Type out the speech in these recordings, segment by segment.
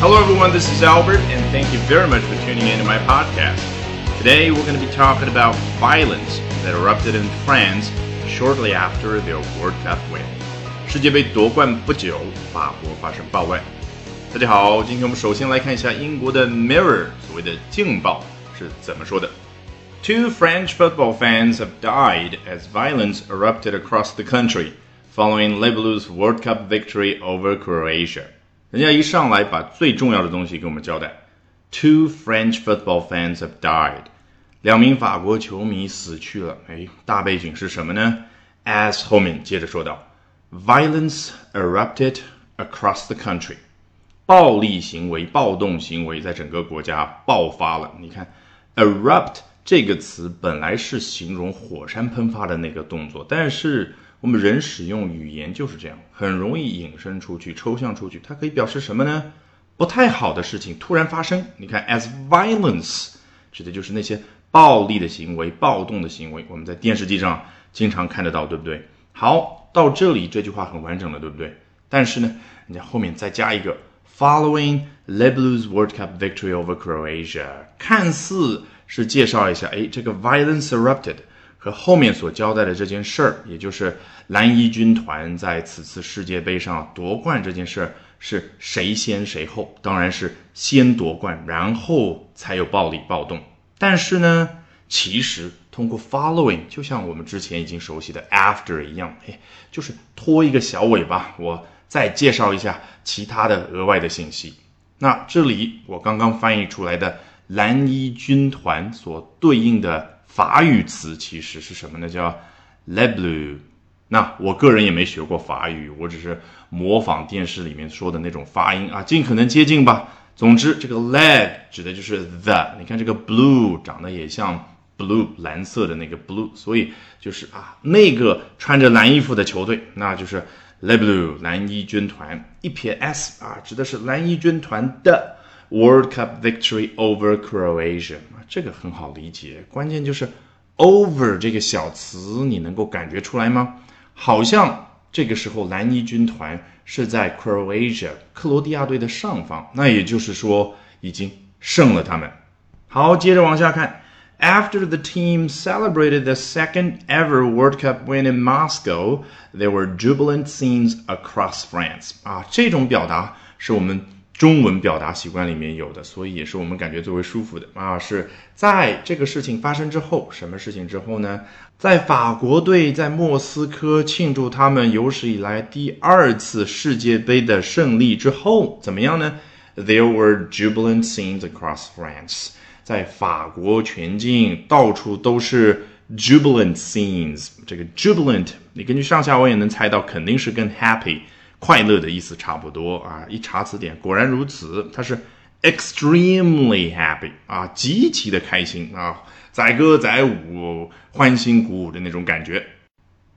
Hello, everyone. This is Albert, and thank you very much for tuning in to my podcast. Today, we're going to be talking about violence that erupted in France shortly after their World Cup win. 世界杯夺冠不久，法国发生暴乱。大家好，今天我们首先来看一下英国的 Mirror 所谓的《镜报》是怎么说的。Two French football fans have died as violence erupted across the country following Le Blues World Cup victory over Croatia. 人家一上来把最重要的东西给我们交代：Two French football fans have died，两名法国球迷死去了。哎，大背景是什么呢？As 后面接着说道：Violence erupted across the country，暴力行为、暴动行为在整个国家爆发了。你看，erupt 这个词本来是形容火山喷发的那个动作，但是我们人使用语言就是这样，很容易引申出去、抽象出去。它可以表示什么呢？不太好的事情突然发生。你看，as violence 指的就是那些暴力的行为、暴动的行为。我们在电视机上经常看得到，对不对？好，到这里这句话很完整了，对不对？但是呢，人家后面再加一个 following Le Blues World Cup victory over Croatia，看似是介绍一下，哎，这个 violence erupted。后面所交代的这件事儿，也就是蓝衣军团在此次世界杯上夺冠这件事儿，是谁先谁后？当然是先夺冠，然后才有暴力暴动。但是呢，其实通过 following，就像我们之前已经熟悉的 after 一样，嘿，就是拖一个小尾巴，我再介绍一下其他的额外的信息。那这里我刚刚翻译出来的蓝衣军团所对应的。法语词其实是什么呢？叫 le bleu。那我个人也没学过法语，我只是模仿电视里面说的那种发音啊，尽可能接近吧。总之，这个 le 指的就是 the。你看这个 blue 长得也像 blue 蓝色的那个 blue，所以就是啊，那个穿着蓝衣服的球队，那就是 le bleu 蓝衣军团。一撇 s 啊，指的是蓝衣军团的。World Cup victory over Croatia，这个很好理解。关键就是 over 这个小词，你能够感觉出来吗？好像这个时候蓝衣军团是在 Croatia 克罗地亚队的上方，那也就是说已经胜了他们。好，接着往下看。After the team celebrated the second ever World Cup win in Moscow, there were jubilant scenes across France。啊，这种表达是我们。中文表达习惯里面有的，所以也是我们感觉最为舒服的啊。是在这个事情发生之后，什么事情之后呢？在法国队在莫斯科庆祝他们有史以来第二次世界杯的胜利之后，怎么样呢？There were jubilant scenes across France，在法国全境到处都是 jubilant scenes。这个 jubilant，你根据上下文也能猜到，肯定是跟 happy。快乐的意思差不多啊！一查词典，果然如此，它是 extremely happy 啊，极其的开心啊，载歌载舞、欢欣鼓舞的那种感觉。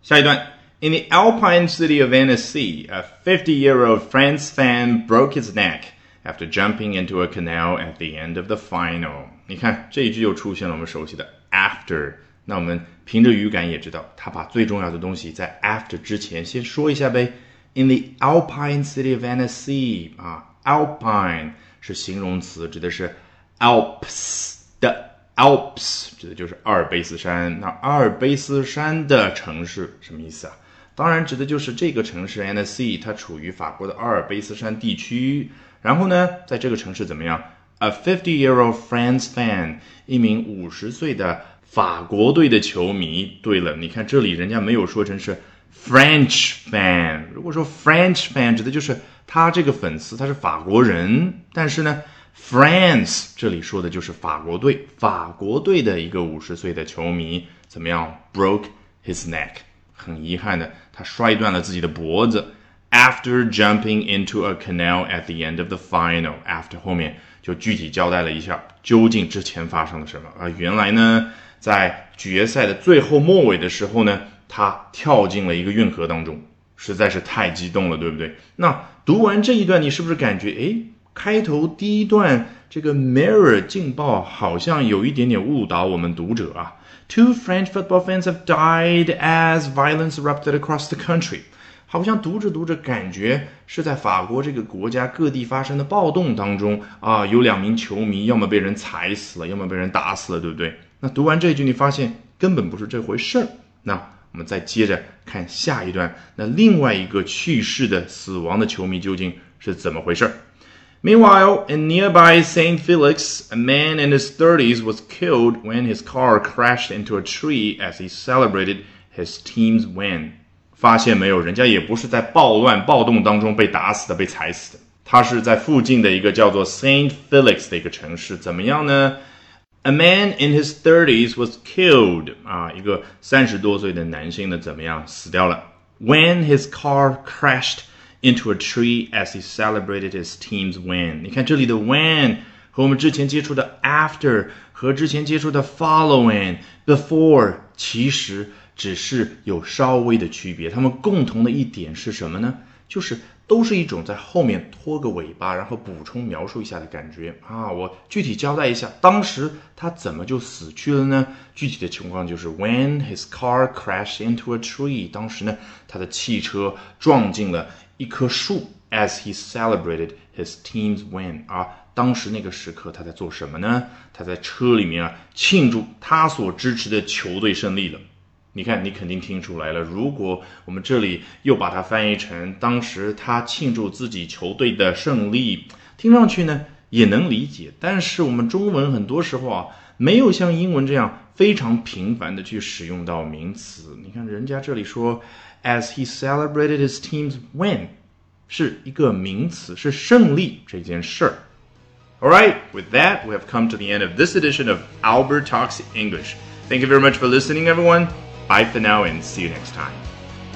下一段，In the Alpine city of Annecy, a 50-year-old France fan broke his neck after jumping into a canal at the end of the final。你看这一句又出现了我们熟悉的 after，那我们凭着语感也知道，他把最重要的东西在 after 之前先说一下呗。In the Alpine city of Annecy，啊，Alpine 是形容词，指的是 Alps 的 Alps，指的就是阿尔卑斯山。那阿尔卑斯山的城市什么意思啊？当然指的就是这个城市 Annecy，它处于法国的阿尔卑斯山地区。然后呢，在这个城市怎么样？A fifty-year-old France fan，一名五十岁的法国队的球迷。对了，你看这里人家没有说成是。French fan，如果说 French fan 指的就是他这个粉丝，他是法国人。但是呢，France 这里说的就是法国队，法国队的一个五十岁的球迷怎么样？Broke his neck，很遗憾的，他摔断了自己的脖子。After jumping into a canal at the end of the final，after 后面就具体交代了一下究竟之前发生了什么啊？原来呢，在决赛的最后末尾的时候呢。他跳进了一个运河当中，实在是太激动了，对不对？那读完这一段，你是不是感觉，哎，开头第一段这个 Mirror 劲爆好像有一点点误导我们读者啊？Two French football fans have died as violence erupted across the country，好像读着读着，感觉是在法国这个国家各地发生的暴动当中啊，有两名球迷要么被人踩死了，要么被人打死了，对不对？那读完这一句，你发现根本不是这回事儿。那我们再接着看下一段，那另外一个去世的死亡的球迷究竟是怎么回事？Meanwhile, in nearby St. Felix, a man in his 30s was killed when his car crashed into a tree as he celebrated his team's win. 发现没有，人家也不是在暴乱暴动当中被打死的、被踩死的，他是在附近的一个叫做 St. Felix 的一个城市。怎么样呢 ？A man in his thirties was killed. 啊，一个三十多岁的男性呢，怎么样死掉了？When his car crashed into a tree as he celebrated his team's win. 你看这里的 when 和我们之前接触的 after 和之前接触的 following before 其实只是有稍微的区别。它们共同的一点是什么呢？ 就是都是一种在后面拖个尾巴，然后补充描述一下的感觉啊！我具体交代一下，当时他怎么就死去了呢？具体的情况就是，when his car crashed into a tree，当时呢，他的汽车撞进了一棵树，as he celebrated his team's win，啊，当时那个时刻他在做什么呢？他在车里面啊，庆祝他所支持的球队胜利了。你看，你肯定听出来了。如果我们这里又把它翻译成当时他庆祝自己球队的胜利，听上去呢也能理解。但是我们中文很多时候啊，没有像英文这样非常频繁的去使用到名词。你看人家这里说，as he celebrated his team's win，是一个名词，是胜利这件事儿。All right, with that, we have come to the end of this edition of Albert Talks English. Thank you very much for listening, everyone. Bye for now and see you next time。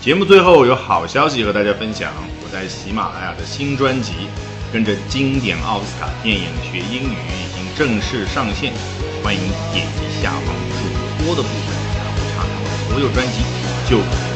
节目最后有好消息和大家分享，我在喜马拉雅的新专辑《跟着经典奥斯卡电影学英语》已经正式上线，欢迎点击下方主播的部分，然后查看我所有专辑就。